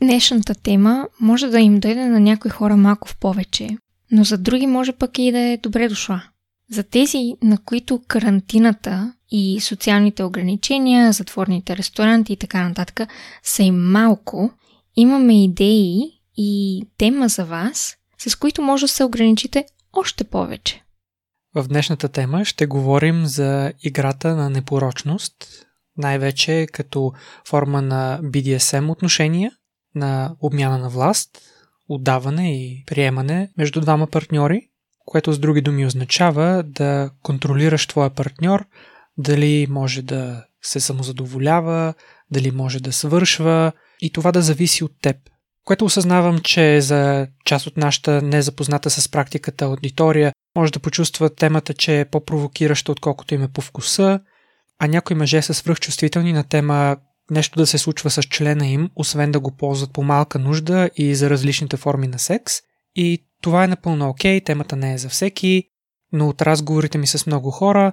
Днешната тема може да им дойде на някои хора малко в повече, но за други може пък и да е добре дошла. За тези, на които карантината и социалните ограничения, затворните ресторанти и така нататък са им малко, имаме идеи и тема за вас, с които може да се ограничите още повече. В днешната тема ще говорим за играта на непорочност, най-вече като форма на BDSM отношения, на обмяна на власт, отдаване и приемане между двама партньори, което с други думи означава да контролираш твоя партньор, дали може да се самозадоволява, дали може да свършва и това да зависи от теб. Което осъзнавам, че за част от нашата незапозната с практиката аудитория може да почувства темата, че е по-провокираща, отколкото им е по вкуса, а някои мъже са свръхчувствителни на тема нещо да се случва с члена им, освен да го ползват по малка нужда и за различните форми на секс. И това е напълно окей, okay, темата не е за всеки, но от разговорите ми с много хора,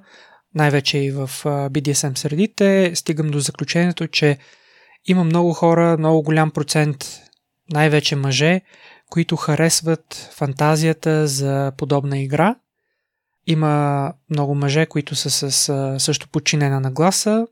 най-вече и в BDSM средите, стигам до заключението, че има много хора, много голям процент, най-вече мъже, които харесват фантазията за подобна игра. Има много мъже, които са с също подчинена нагласа,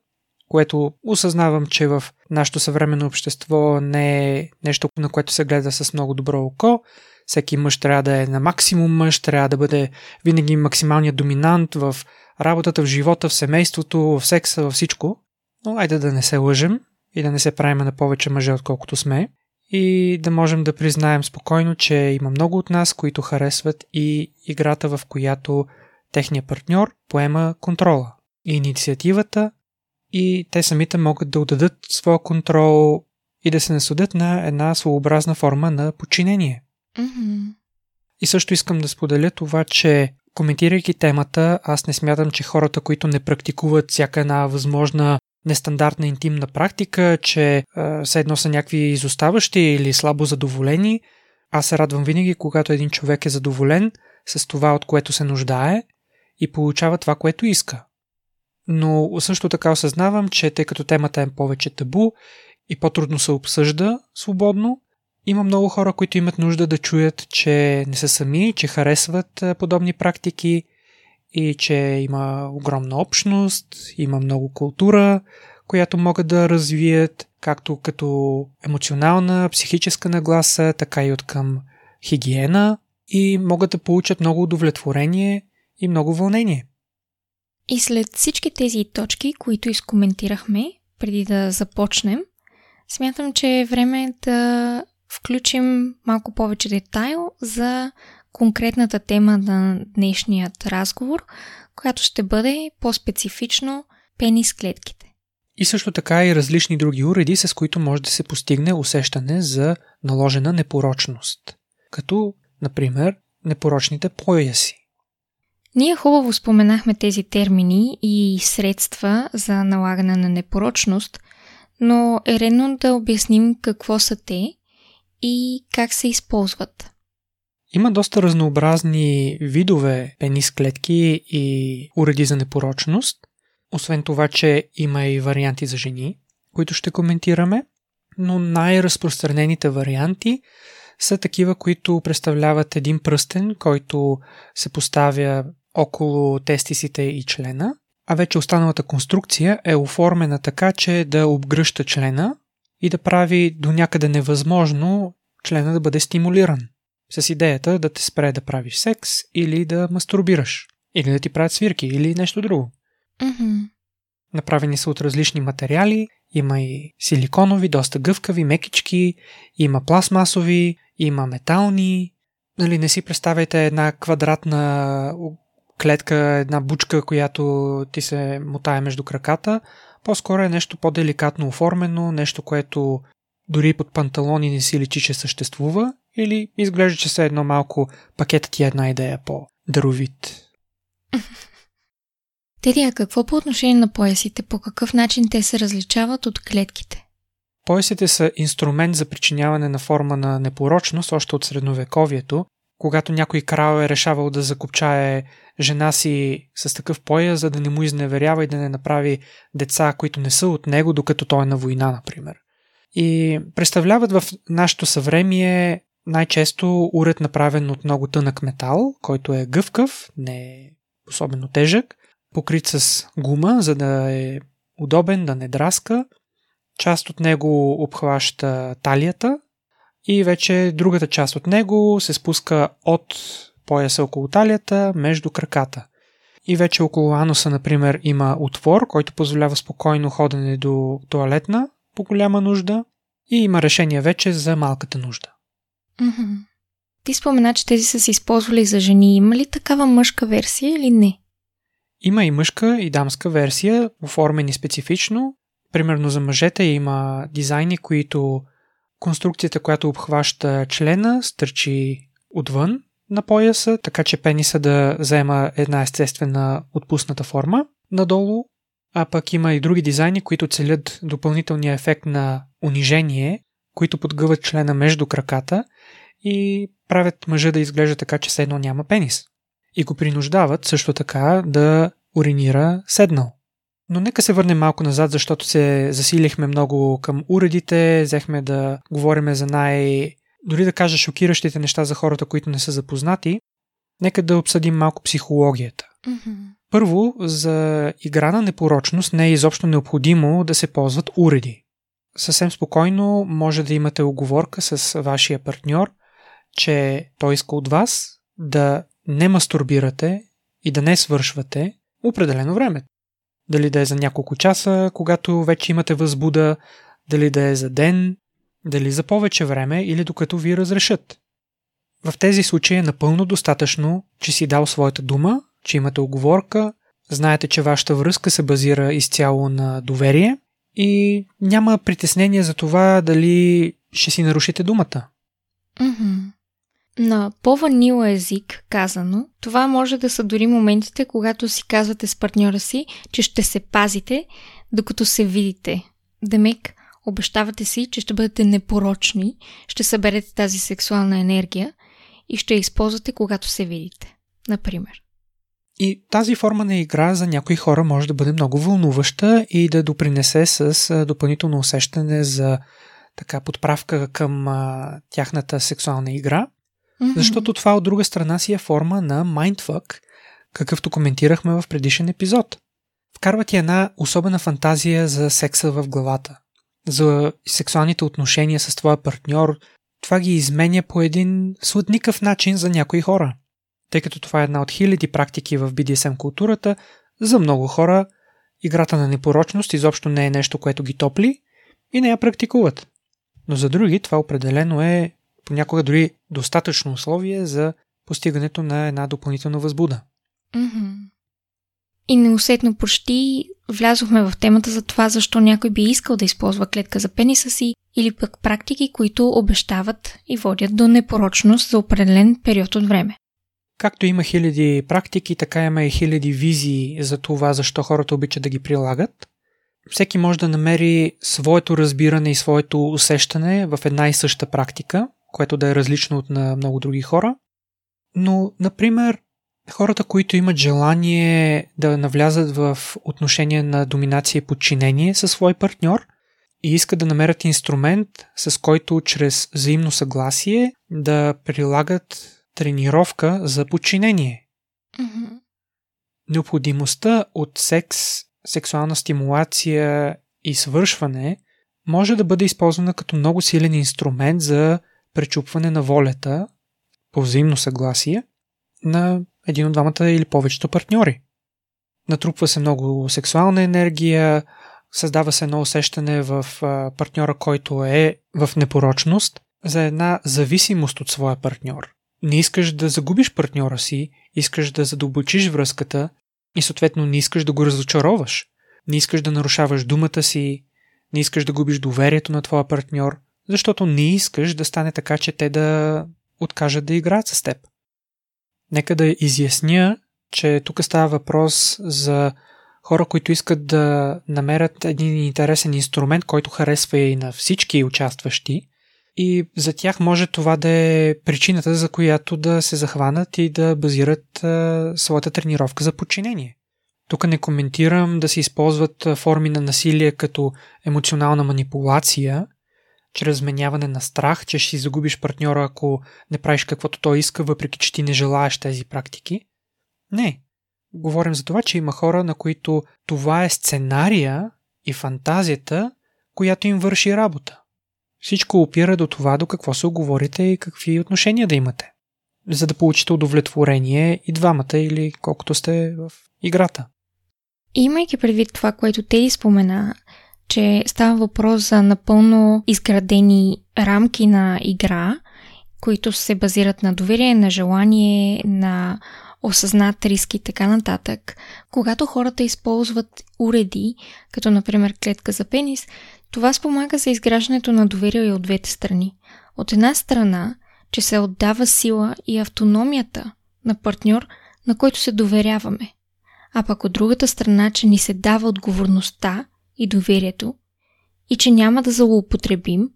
което осъзнавам, че в нашето съвременно общество не е нещо, на което се гледа с много добро око. Всеки мъж трябва да е на максимум мъж, трябва да бъде винаги максималният доминант в работата, в живота, в семейството, в секса, във всичко. Но айде да не се лъжем и да не се правим на повече мъже, отколкото сме. И да можем да признаем спокойно, че има много от нас, които харесват и играта, в която техният партньор поема контрола. Инициативата и те самите могат да отдадат своя контрол и да се насудят на една своеобразна форма на подчинение. Mm-hmm. И също искам да споделя това, че коментирайки темата, аз не смятам, че хората, които не практикуват всяка една възможна нестандартна интимна практика, че все едно са някакви изоставащи или слабо задоволени. Аз се радвам винаги, когато един човек е задоволен с това, от което се нуждае и получава това, което иска но също така осъзнавам, че тъй като темата е повече табу и по-трудно се обсъжда свободно, има много хора, които имат нужда да чуят, че не са сами, че харесват подобни практики и че има огромна общност, има много култура, която могат да развият както като емоционална, психическа нагласа, така и от към хигиена и могат да получат много удовлетворение и много вълнение. И след всички тези точки, които изкоментирахме преди да започнем, смятам, че е време да включим малко повече детайл за конкретната тема на днешният разговор, която ще бъде по-специфично пенис клетките. И също така и различни други уреди, с които може да се постигне усещане за наложена непорочност. Като, например, непорочните пояси. Ние хубаво споменахме тези термини и средства за налагане на непорочност, но е редно да обясним какво са те и как се използват. Има доста разнообразни видове пенис клетки и уреди за непорочност. Освен това, че има и варианти за жени, които ще коментираме, но най-разпространените варианти са такива, които представляват един пръстен, който се поставя около тестисите и члена, а вече останалата конструкция е оформена така, че да обгръща члена и да прави до някъде невъзможно члена да бъде стимулиран. С идеята да те спре да правиш секс или да мастурбираш. Или да ти правят свирки или нещо друго. Mm-hmm. Направени са от различни материали. Има и силиконови, доста гъвкави, мекички, има пластмасови, има метални. Нали, не си представяйте една квадратна клетка, една бучка, която ти се мотае между краката. По-скоро е нещо по-деликатно оформено, нещо, което дори под панталони не си личи, че съществува Или изглежда, че все едно малко пакетът ти е една идея по-даровит? Теди, а какво по отношение на поясите? По какъв начин те се различават от клетките? Поясите са инструмент за причиняване на форма на непорочност още от средновековието, когато някой крал е решавал да закопчае жена си с такъв пояс, за да не му изневерява и да не направи деца, които не са от него, докато той е на война, например. И представляват в нашето съвремие най-често уред направен от много тънък метал, който е гъвкав, не е особено тежък, покрит с гума, за да е удобен, да не драска. Част от него обхваща талията и вече другата част от него се спуска от пояса около талията между краката. И вече около ануса, например, има отвор, който позволява спокойно ходене до туалетна по голяма нужда и има решение вече за малката нужда. Mm-hmm. Ти спомена, че тези са се използвали за жени. Има ли такава мъжка версия или не? Има и мъжка и дамска версия, оформени специфично. Примерно за мъжете има дизайни, които конструкцията, която обхваща члена, стърчи отвън на пояса, така че пениса да заема една естествена отпусната форма надолу, а пък има и други дизайни, които целят допълнителния ефект на унижение, които подгъват члена между краката и правят мъжа да изглежда така, че седно няма пенис. И го принуждават също така да уринира седнал. Но нека се върнем малко назад, защото се засилихме много към уредите, взехме да говориме за най- дори да кажа шокиращите неща за хората, които не са запознати. Нека да обсъдим малко психологията. Mm-hmm. Първо, за игра на непорочност не е изобщо необходимо да се ползват уреди. Съвсем спокойно може да имате оговорка с вашия партньор, че той иска от вас да не мастурбирате и да не свършвате определено време. Дали да е за няколко часа, когато вече имате възбуда, дали да е за ден, дали за повече време или докато ви разрешат. В тези случаи е напълно достатъчно, че си дал своята дума, че имате оговорка, знаете, че вашата връзка се базира изцяло на доверие и няма притеснение за това дали ще си нарушите думата. Mm-hmm. На по-ванила език казано, това може да са дори моментите, когато си казвате с партньора си, че ще се пазите, докато се видите. Демек, обещавате си, че ще бъдете непорочни, ще съберете тази сексуална енергия и ще я използвате, когато се видите. Например. И тази форма на игра за някои хора може да бъде много вълнуваща и да допринесе с допълнително усещане за така подправка към а, тяхната сексуална игра. Защото това от друга страна си е форма на mindfuck, какъвто коментирахме в предишен епизод. Вкарва ти една особена фантазия за секса в главата, за сексуалните отношения с твоя партньор. Това ги изменя по един сладникъв начин за някои хора. Тъй като това е една от хиляди практики в BDSM културата, за много хора играта на непорочност изобщо не е нещо, което ги топли и не я практикуват. Но за други това определено е понякога дори достатъчно условие за постигането на една допълнителна възбуда. Mm-hmm. И неусетно почти влязохме в темата за това, защо някой би искал да използва клетка за пениса си или пък практики, които обещават и водят до непорочност за определен период от време. Както има хиляди практики, така има и хиляди визии за това, защо хората обичат да ги прилагат. Всеки може да намери своето разбиране и своето усещане в една и съща практика което да е различно от на много други хора. Но, например, хората, които имат желание да навлязат в отношение на доминация и подчинение със свой партньор и искат да намерят инструмент, с който чрез взаимно съгласие да прилагат тренировка за подчинение. Mm-hmm. Необходимостта от секс, сексуална стимулация и свършване може да бъде използвана като много силен инструмент за пречупване на волята по взаимно съгласие на един от двамата или повечето партньори. Натрупва се много сексуална енергия, създава се едно усещане в партньора, който е в непорочност, за една зависимост от своя партньор. Не искаш да загубиш партньора си, искаш да задълбочиш връзката и съответно не искаш да го разочароваш. Не искаш да нарушаваш думата си, не искаш да губиш доверието на твоя партньор, защото не искаш да стане така, че те да откажат да играят с теб. Нека да изясня, че тук става въпрос за хора, които искат да намерят един интересен инструмент, който харесва и на всички участващи. И за тях може това да е причината, за която да се захванат и да базират а, своята тренировка за подчинение. Тук не коментирам да се използват форми на насилие като емоционална манипулация, чрез вменяване на страх, че ще си загубиш партньора, ако не правиш каквото той иска, въпреки че ти не желаеш тези практики. Не. Говорим за това, че има хора, на които това е сценария и фантазията, която им върши работа. Всичко опира до това, до какво се оговорите и какви отношения да имате, за да получите удовлетворение и двамата или колкото сте в играта. Имайки предвид това, което те спомена, че става въпрос за напълно изградени рамки на игра, които се базират на доверие, на желание, на осъзнат риск и така нататък. Когато хората използват уреди, като например клетка за пенис, това спомага за изграждането на доверие и от двете страни. От една страна, че се отдава сила и автономията на партньор, на който се доверяваме. А пък от другата страна, че ни се дава отговорността и доверието и че няма да злоупотребим,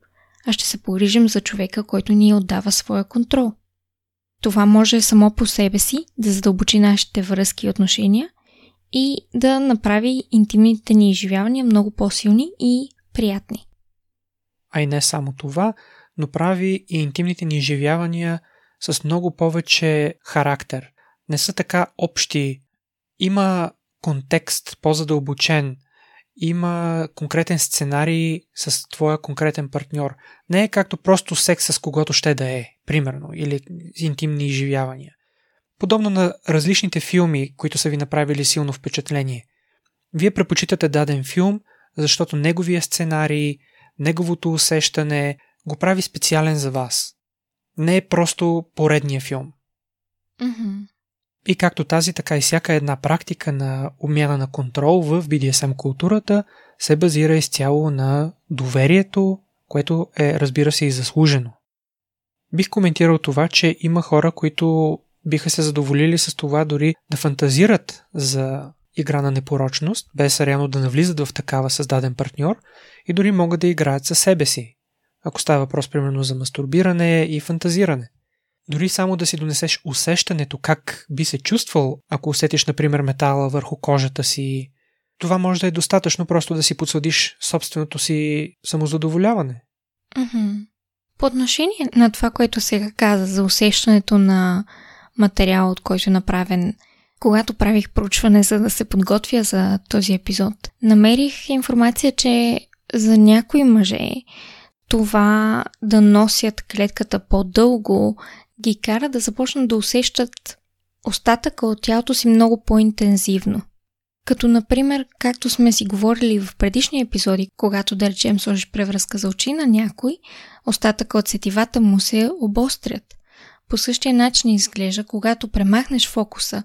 а ще се погрижим за човека, който ни отдава своя контрол. Това може само по себе си да задълбочи нашите връзки и отношения и да направи интимните ни изживявания много по-силни и приятни. А и не само това, но прави и интимните ни изживявания с много повече характер. Не са така общи. Има контекст по-задълбочен – има конкретен сценарий с твоя конкретен партньор. Не е както просто секс с когото ще да е, примерно, или интимни изживявания. Подобно на различните филми, които са ви направили силно впечатление. Вие предпочитате даден филм, защото неговия сценарий, неговото усещане го прави специален за вас. Не е просто поредния филм. Mm-hmm. И както тази, така и всяка една практика на умяна на контрол в BDSM културата се базира изцяло на доверието, което е, разбира се, и заслужено. Бих коментирал това, че има хора, които биха се задоволили с това дори да фантазират за игра на непорочност, без реално да навлизат в такава създаден партньор и дори могат да играят със себе си, ако става въпрос примерно за мастурбиране и фантазиране. Дори само да си донесеш усещането как би се чувствал, ако усетиш, например, метала върху кожата си, това може да е достатъчно просто да си подсладиш собственото си самозадоволяване. Mm-hmm. По отношение на това, което сега каза за усещането на материал, от който е направен, когато правих проучване, за да се подготвя за този епизод, намерих информация, че за някои мъже това да носят клетката по-дълго ги кара да започнат да усещат остатъка от тялото си много по-интензивно. Като, например, както сме си говорили в предишни епизоди, когато, да речем, сложиш превръзка за очи на някой, остатъка от сетивата му се обострят. По същия начин изглежда, когато премахнеш фокуса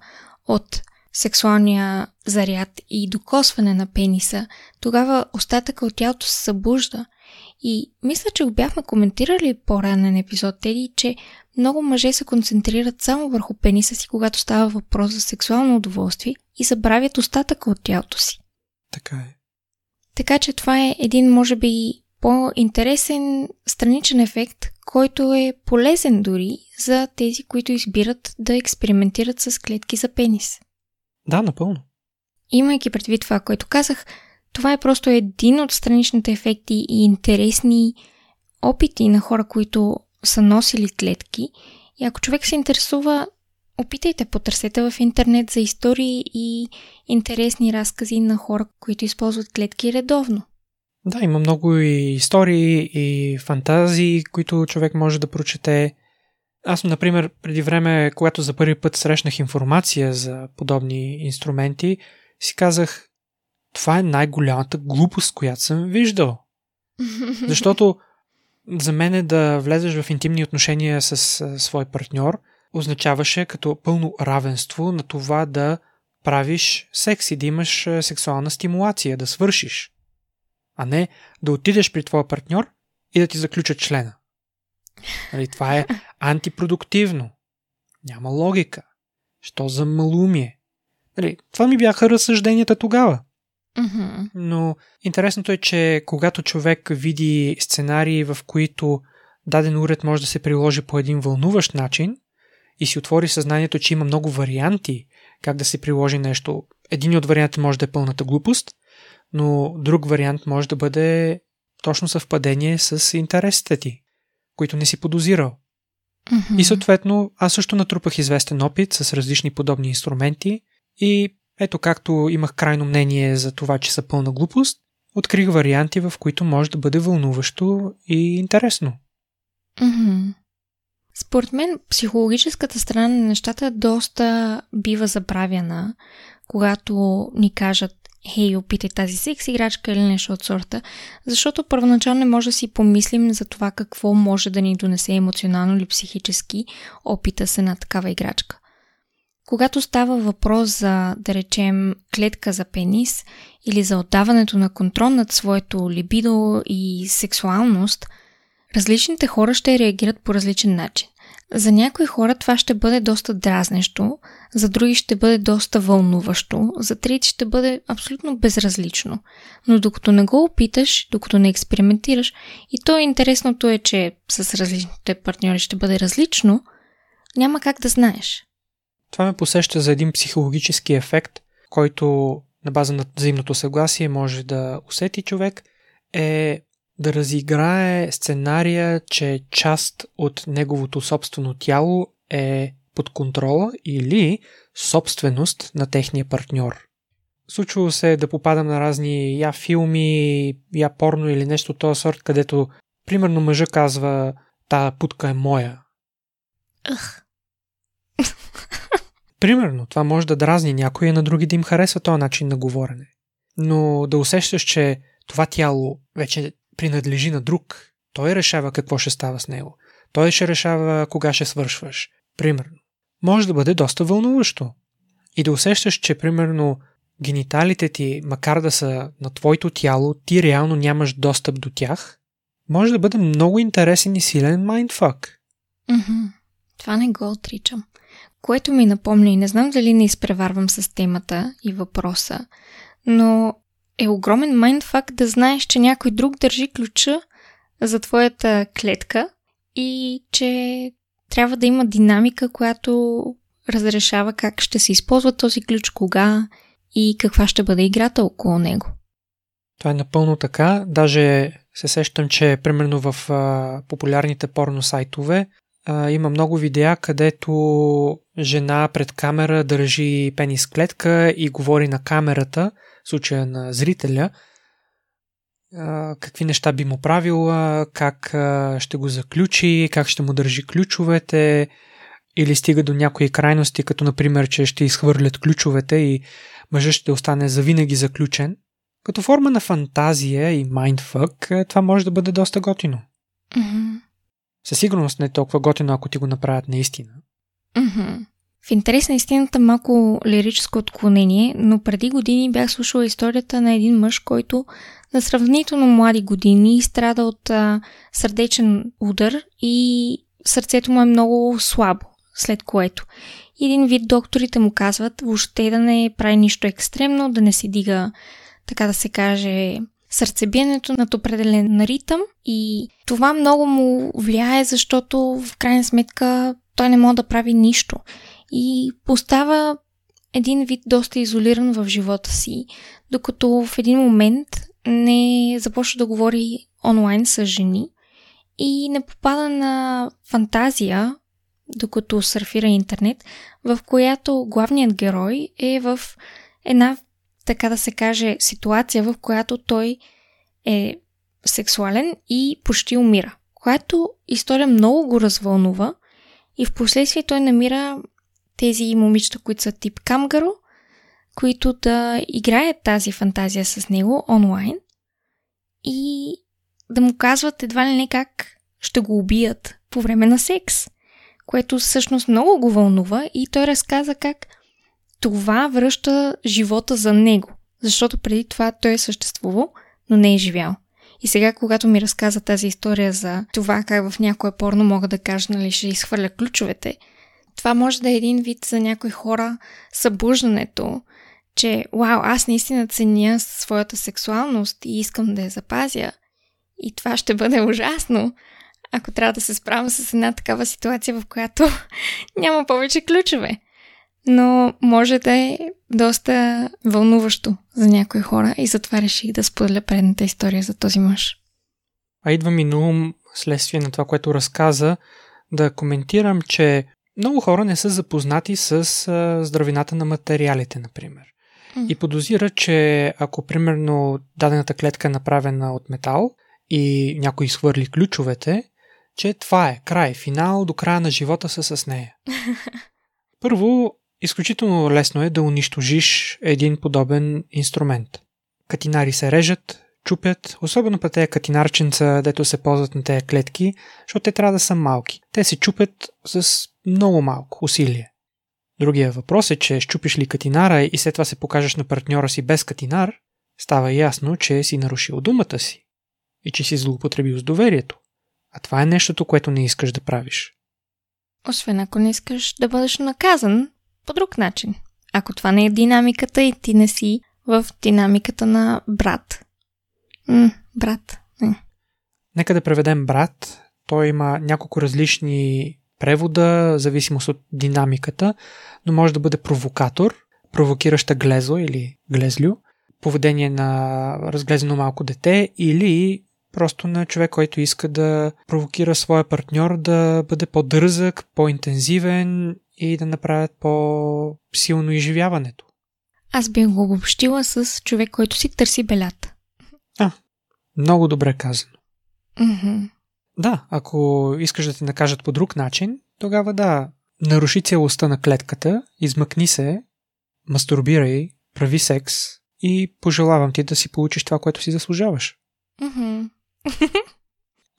от сексуалния заряд и докосване на пениса, тогава остатъка от тялото се събужда. И мисля, че го бяхме коментирали по-ранен епизод, Теди, че много мъже се концентрират само върху пениса си, когато става въпрос за сексуално удоволствие и забравят остатъка от тялото си. Така е. Така че това е един, може би, по-интересен страничен ефект, който е полезен дори за тези, които избират да експериментират с клетки за пенис. Да, напълно. Имайки предвид това, което казах, това е просто един от страничните ефекти и интересни опити на хора, които са носили клетки. И ако човек се интересува, опитайте, потърсете в интернет за истории и интересни разкази на хора, които използват клетки редовно. Да, има много и истории и фантазии, които човек може да прочете. Аз, например, преди време, когато за първи път срещнах информация за подобни инструменти, си казах, това е най-голямата глупост, която съм виждал. Защото за мен е да влезеш в интимни отношения с свой партньор означаваше като пълно равенство на това да правиш секс и да имаш сексуална стимулация, да свършиш. А не да отидеш при твоя партньор и да ти заключат члена. Нали, това е антипродуктивно. Няма логика. Що за малумие? Нали, това ми бяха разсъжденията тогава. Mm-hmm. Но интересното е, че когато човек види сценарии, в които даден уред може да се приложи по един вълнуващ начин и си отвори съзнанието, че има много варианти как да се приложи нещо. Един от вариантите може да е пълната глупост, но друг вариант може да бъде точно съвпадение с интересите ти, които не си подозирал. Mm-hmm. И съответно, аз също натрупах известен опит с различни подобни инструменти и ето както имах крайно мнение за това, че са пълна глупост, открих варианти, в които може да бъде вълнуващо и интересно. Mm-hmm. Според мен, психологическата страна на нещата доста бива забравяна, когато ни кажат хей, опитай тази секс играчка или нещо от сорта, защото първоначално не може да си помислим за това какво може да ни донесе емоционално или психически опита с една такава играчка. Когато става въпрос за, да речем, клетка за пенис или за отдаването на контрол над своето либидо и сексуалност, различните хора ще реагират по различен начин. За някои хора това ще бъде доста дразнещо, за други ще бъде доста вълнуващо, за трети ще бъде абсолютно безразлично. Но докато не го опиташ, докато не експериментираш, и то интересното е, че с различните партньори ще бъде различно, няма как да знаеш. Това ме посеща за един психологически ефект, който на база на взаимното съгласие може да усети човек, е да разиграе сценария, че част от неговото собствено тяло е под контрола или собственост на техния партньор. Случвало се да попадам на разни я филми, я порно или нещо от този сорт, където примерно мъжа казва та путка е моя. Ах. Примерно, това може да дразни някой, а на други да им харесва този начин на говорене. Но да усещаш, че това тяло вече принадлежи на друг, той решава какво ще става с него. Той ще решава кога ще свършваш. Примерно. Може да бъде доста вълнуващо. И да усещаш, че примерно гениталите ти, макар да са на твоето тяло, ти реално нямаш достъп до тях, може да бъде много интересен и силен майндфак. Mm-hmm. Това не го отричам. Което ми напомня и не знам дали не изпреварвам с темата и въпроса, но е огромен майндфак да знаеш, че някой друг държи ключа за твоята клетка и че трябва да има динамика, която разрешава как ще се използва този ключ, кога и каква ще бъде играта около него. Това е напълно така. Даже се сещам, че примерно в а, популярните порно сайтове има много видеа, където жена пред камера държи пенис клетка и говори на камерата, в случая на зрителя, какви неща би му правила, как ще го заключи, как ще му държи ключовете, или стига до някои крайности, като например, че ще изхвърлят ключовете и мъжът ще остане завинаги заключен. Като форма на фантазия и майндфък, това може да бъде доста готино. Mm-hmm. Със сигурност не е толкова готино, ако ти го направят наистина. Mm-hmm. В интерес на истината малко лирическо отклонение, но преди години бях слушала историята на един мъж, който на сравнително млади години страда от а, сърдечен удар и сърцето му е много слабо, след което. Един вид докторите му казват въобще да не прави нищо екстремно, да не се дига, така да се каже, сърцебиенето над определен ритъм. И това много му влияе, защото в крайна сметка той не може да прави нищо. И остава един вид доста изолиран в живота си, докато в един момент не започва да говори онлайн с жени и не попада на фантазия, докато сърфира интернет, в която главният герой е в една, така да се каже, ситуация, в която той е сексуален и почти умира. Която история много го развълнува и в последствие той намира тези момичета, които са тип камгаро, които да играят тази фантазия с него онлайн и да му казват едва ли не как ще го убият по време на секс, което всъщност много го вълнува и той разказа как това връща живота за него, защото преди това той е съществувал, но не е живял. И сега, когато ми разказа тази история за това как в някое порно мога да кажа, нали, ще изхвърля ключовете, това може да е един вид за някои хора събуждането, че вау, аз наистина ценя своята сексуалност и искам да я запазя. И това ще бъде ужасно, ако трябва да се справя с една такава ситуация, в която няма повече ключове. Но може да е доста вълнуващо за някои хора и затова реших да споделя предната история за този мъж. А идва ми на ум, следствие на това, което разказа, да коментирам, че много хора не са запознати с здравината на материалите, например. Mm. И подозира, че ако примерно дадената клетка е направена от метал и някой изхвърли ключовете, че това е край, финал, до края на живота са с нея. Първо, изключително лесно е да унищожиш един подобен инструмент. Катинари се режат, чупят, особено па тези катинарченца, дето се ползват на тези клетки, защото те трябва да са малки. Те се чупят с много малко усилие. Другия въпрос е, че щупиш ли катинара и след това се покажеш на партньора си без катинар, става ясно, че си нарушил думата си и че си злоупотребил с доверието. А това е нещото, което не искаш да правиш. Освен ако не искаш да бъдеш наказан по друг начин. Ако това не е динамиката и ти не си в динамиката на брат. М, брат. М. Нека да преведем брат. Той има няколко различни превода, зависимост от динамиката, но може да бъде провокатор, провокираща глезо или глезлю, поведение на разглезено малко дете или просто на човек, който иска да провокира своя партньор да бъде по-дързък, по-интензивен и да направят по-силно изживяването. Аз бих го обобщила с човек, който си търси белята. А, много добре казано. Mm-hmm. Да, ако искаш да те накажат по друг начин, тогава да, наруши целостта на клетката, измъкни се, мастурбирай, прави секс и пожелавам ти да си получиш това, което си заслужаваш. Mm-hmm.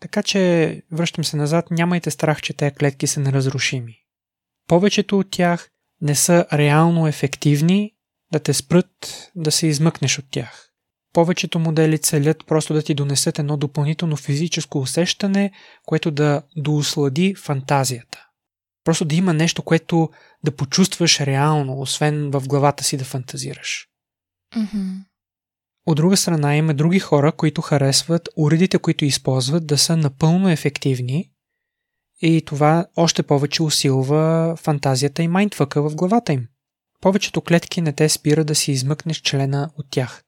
така че, връщам се назад, нямайте страх, че тези клетки са неразрушими. Повечето от тях не са реално ефективни да те спрат да се измъкнеш от тях. Повечето модели целят просто да ти донесат едно допълнително физическо усещане, което да доуслади фантазията. Просто да има нещо, което да почувстваш реално, освен в главата си да фантазираш. Mm-hmm. От друга страна има други хора, които харесват уредите, които използват да са напълно ефективни и това още повече усилва фантазията и майндфъка в главата им. Повечето клетки не те спира да си измъкнеш члена от тях.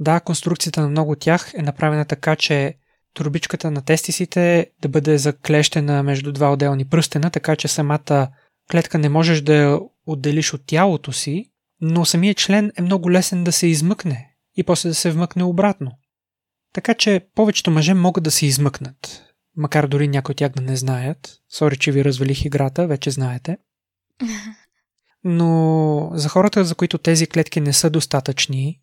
Да, конструкцията на много от тях е направена така, че турбичката на тестисите да бъде заклещена между два отделни пръстена, така че самата клетка не можеш да я отделиш от тялото си, но самият член е много лесен да се измъкне и после да се вмъкне обратно. Така че повечето мъже могат да се измъкнат, макар дори някои от тях да не знаят. Сори, че ви развалих играта, вече знаете. Но за хората, за които тези клетки не са достатъчни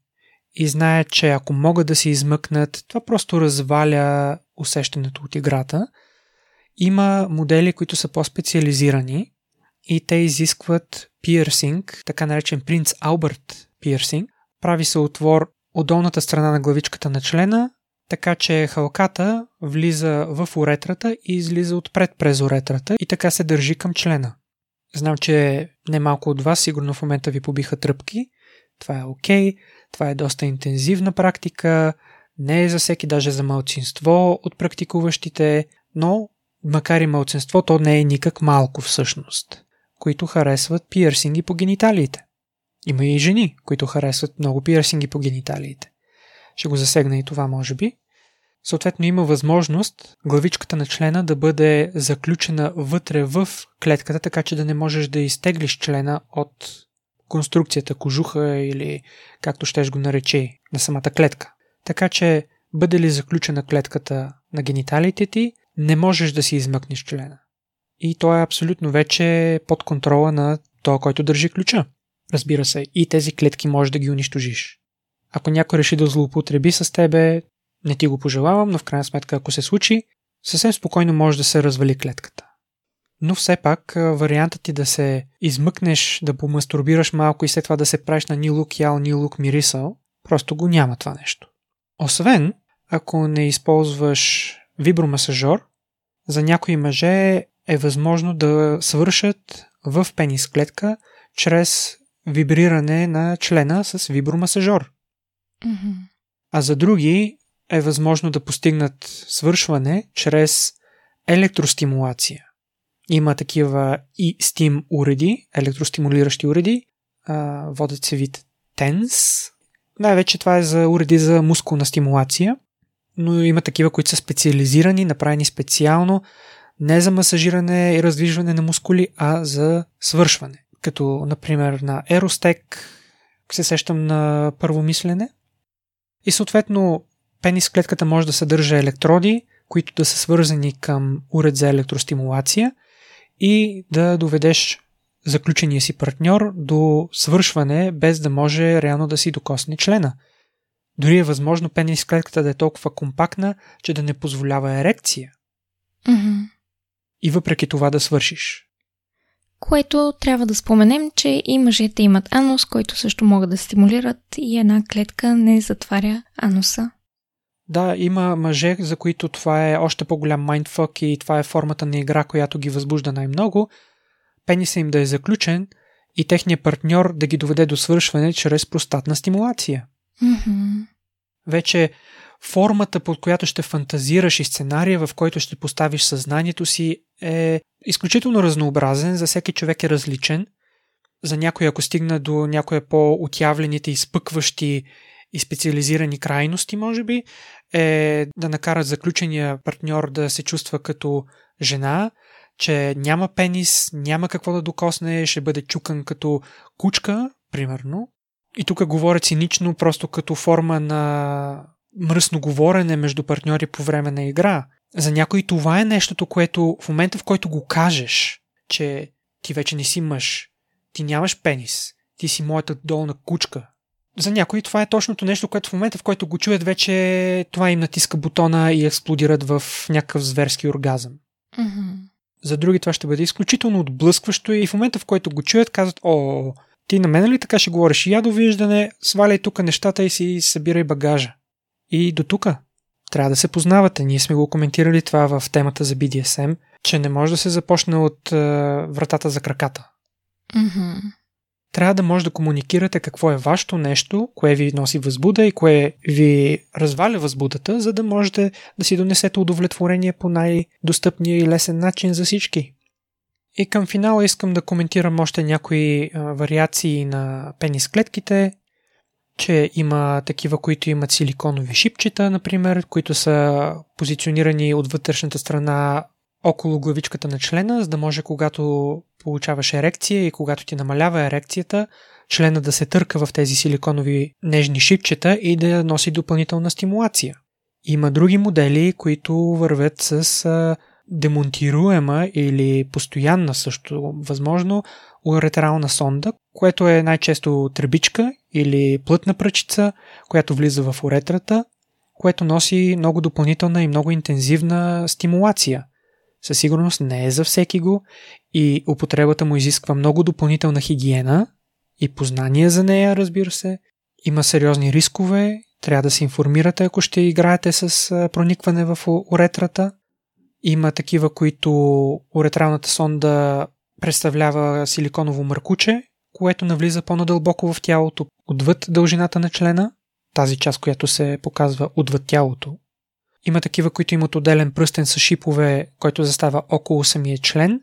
и знаят, че ако могат да се измъкнат, това просто разваля усещането от играта, има модели, които са по-специализирани и те изискват пирсинг, така наречен принц Алберт пирсинг. Прави се отвор от долната страна на главичката на члена, така че халката влиза в уретрата и излиза отпред през уретрата и така се държи към члена. Знам, че немалко от вас сигурно в момента ви побиха тръпки. Това е окей, okay. това е доста интензивна практика, не е за всеки, даже за малцинство от практикуващите, но макар и малцинство, то не е никак малко всъщност, които харесват пиърсинги по гениталиите. Има и жени, които харесват много пирсинги по гениталиите. Ще го засегна и това, може би. Съответно има възможност главичката на члена да бъде заключена вътре в клетката, така че да не можеш да изтеглиш члена от конструкцията, кожуха или както щеш го нарече на самата клетка. Така че бъде ли заключена клетката на гениталите ти, не можеш да си измъкнеш члена. И то е абсолютно вече под контрола на този, който държи ключа. Разбира се, и тези клетки можеш да ги унищожиш. Ако някой реши да злоупотреби с тебе, не ти го пожелавам, но в крайна сметка, ако се случи, съвсем спокойно може да се развали клетката. Но все пак вариантът ти да се измъкнеш, да помастурбираш малко и след това да се правиш на ни лук ял, ни лук мирисъл, просто го няма това нещо. Освен, ако не използваш вибромасажор, за някои мъже е възможно да свършат в пенис клетка чрез вибриране на члена с вибромасажор. А за други е възможно да постигнат свършване чрез електростимулация. Има такива и стим уреди, електростимулиращи уреди, водят се вид TENS. Най-вече това е за уреди за мускулна стимулация, но има такива, които са специализирани, направени специално не за масажиране и раздвижване на мускули, а за свършване. Като, например, на Еростек се сещам на първо мислене. И съответно, пенис клетката може да съдържа електроди, които да са свързани към уред за електростимулация и да доведеш заключения си партньор до свършване, без да може реално да си докосне члена. Дори е възможно пенис клетката да е толкова компактна, че да не позволява ерекция. Mm-hmm. И въпреки това да свършиш. Което трябва да споменем, че и мъжете имат анус, който също могат да стимулират и една клетка не затваря ануса. Да, има мъже, за които това е още по-голям майндфък и това е формата на игра, която ги възбужда най-много. Пениса им да е заключен и техният партньор да ги доведе до свършване чрез простатна стимулация. Mm-hmm. Вече формата, под която ще фантазираш и сценария, в който ще поставиш съзнанието си е изключително разнообразен, за всеки човек е различен. За някой, ако стигна до някои по-отявлените, изпъкващи и специализирани крайности, може би, е да накарат заключения партньор да се чувства като жена, че няма пенис, няма какво да докосне, ще бъде чукан като кучка, примерно. И тук говоря цинично, просто като форма на мръсно говорене между партньори по време на игра. За някой това е нещото, което в момента в който го кажеш, че ти вече не си мъж, ти нямаш пенис, ти си моята долна кучка. За някои това е точното нещо, което в момента в който го чуят вече това им натиска бутона и експлодират в някакъв зверски оргазъм. Mm-hmm. За други това ще бъде изключително отблъскващо и в момента в който го чуят казват, о, ти на мен ли така ще говориш? Я довиждане, сваляй тук нещата и си събирай багажа. И до тук. Трябва да се познавате. Ние сме го коментирали това в темата за BDSM, че не може да се започне от е, вратата за краката. Mm-hmm. Трябва да може да комуникирате какво е вашето нещо, кое ви носи възбуда и кое ви разваля възбудата, за да можете да си донесете удовлетворение по най-достъпния и лесен начин за всички. И към финала искам да коментирам още някои а, вариации на пенис клетките, че има такива, които имат силиконови шипчета, например, които са позиционирани от вътрешната страна около главичката на члена, за да може когато получаваш ерекция и когато ти намалява ерекцията, члена да се търка в тези силиконови нежни шипчета и да носи допълнителна стимулация. Има други модели, които вървят с демонтируема или постоянна също възможно уретерална сонда, което е най-често тръбичка или плътна пръчица, която влиза в уретрата, което носи много допълнителна и много интензивна стимулация. Със сигурност не е за всеки го и употребата му изисква много допълнителна хигиена и познание за нея, разбира се. Има сериозни рискове, трябва да се информирате, ако ще играете с проникване в уретрата. Има такива, които уретралната сонда представлява силиконово мъркуче, което навлиза по-надълбоко в тялото, отвъд дължината на члена, тази част, която се показва отвъд тялото. Има такива, които имат отделен пръстен с шипове, който застава около самия член,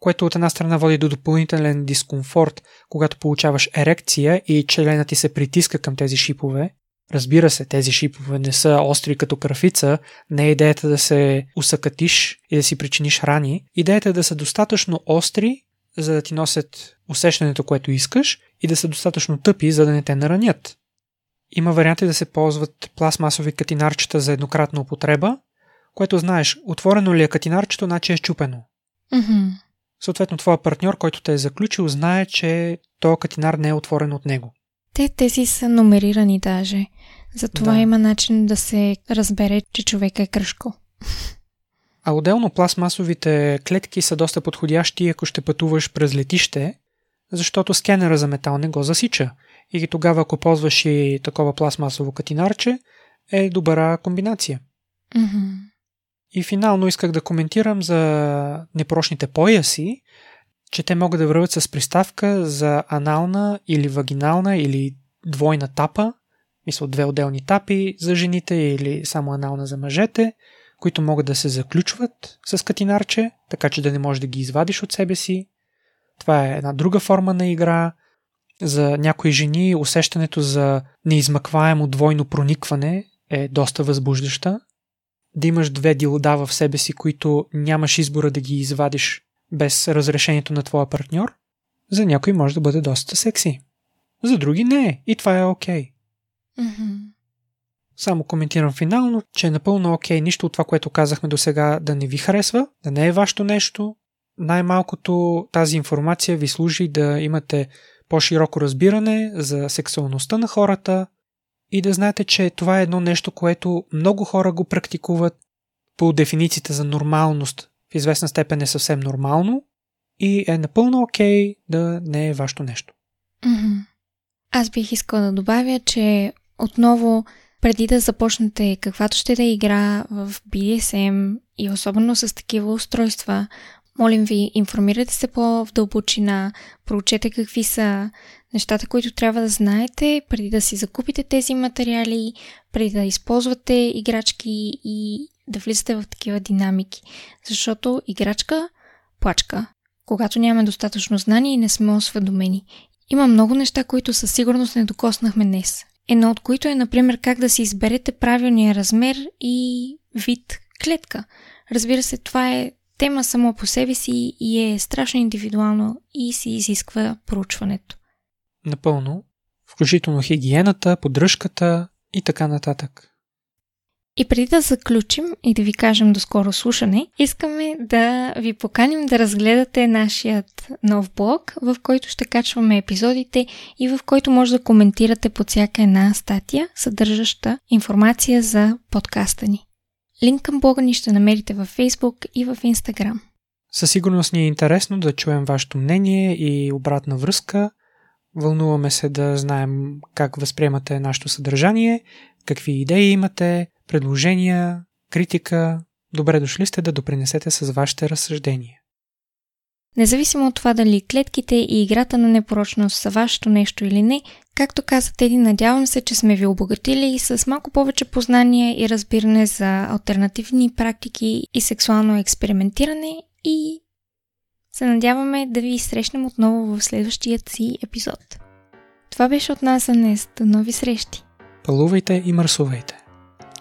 което от една страна води до допълнителен дискомфорт, когато получаваш ерекция и членът ти се притиска към тези шипове. Разбира се, тези шипове не са остри като крафица, не е идеята да се усъкатиш и да си причиниш рани. Идеята е да са достатъчно остри, за да ти носят усещането, което искаш и да са достатъчно тъпи, за да не те наранят. Има варианти да се ползват пластмасови катинарчета за еднократна употреба, което знаеш, отворено ли е катинарчето, значи е щупено. Mm-hmm. Съответно, твоя партньор, който те е заключил, знае, че този катинар не е отворен от него. Те тези са номерирани даже. Затова Да. има начин да се разбере, че човек е кръшко. А отделно пластмасовите клетки са доста подходящи, ако ще пътуваш през летище, защото скенера за метал не го засича. И тогава, ако ползваш и такова пластмасово катинарче, е добра комбинация. Mm-hmm. И финално исках да коментирам за непрочните пояси, че те могат да върват с приставка за анална или вагинална или двойна тапа, мисля две отделни тапи за жените или само анална за мъжете, които могат да се заключват с катинарче, така че да не можеш да ги извадиш от себе си. Това е една друга форма на игра. За някои жени усещането за неизмъкваемо двойно проникване е доста възбуждаща. Да имаш две дилда в себе си, които нямаш избора да ги извадиш без разрешението на твоя партньор, за някой може да бъде доста секси. За други не. И това е окей. Okay. Mm-hmm. Само коментирам финално, че е напълно окей нищо от това, което казахме до сега да не ви харесва, да не е вашето нещо. Най-малкото тази информация ви служи да имате по-широко разбиране за сексуалността на хората и да знаете, че това е едно нещо, което много хора го практикуват по дефинициите за нормалност. В известна степен е съвсем нормално и е напълно окей да не е вашето нещо. Аз бих искала да добавя, че отново преди да започнете каквато ще да игра в BDSM и особено с такива устройства, молим ви, информирайте се по-в дълбочина, проучете какви са нещата, които трябва да знаете преди да си закупите тези материали, преди да използвате играчки и да влизате в такива динамики. Защото играчка плачка, когато нямаме достатъчно знание и не сме осведомени. Има много неща, които със сигурност не докоснахме днес. Едно от които е, например, как да си изберете правилния размер и вид клетка. Разбира се, това е тема само по себе си и е страшно индивидуално и си изисква проучването. Напълно. Включително хигиената, поддръжката и така нататък. И преди да заключим и да ви кажем до скоро слушане, искаме да ви поканим да разгледате нашият нов блог, в който ще качваме епизодите и в който може да коментирате под всяка една статия, съдържаща информация за подкаста ни. Линк към блога ни ще намерите във Facebook и в Instagram. Със сигурност ни е интересно да чуем вашето мнение и обратна връзка. Вълнуваме се да знаем как възприемате нашето съдържание, какви идеи имате, предложения, критика, добре дошли сте да допринесете с вашите разсъждения. Независимо от това дали клетките и играта на непорочност са вашето нещо или не, както каза Теди, надявам се, че сме ви обогатили с малко повече познание и разбиране за альтернативни практики и сексуално експериментиране и се надяваме да ви срещнем отново в следващият си епизод. Това беше от нас за днес. До нови срещи! Пълувайте и мърсувайте!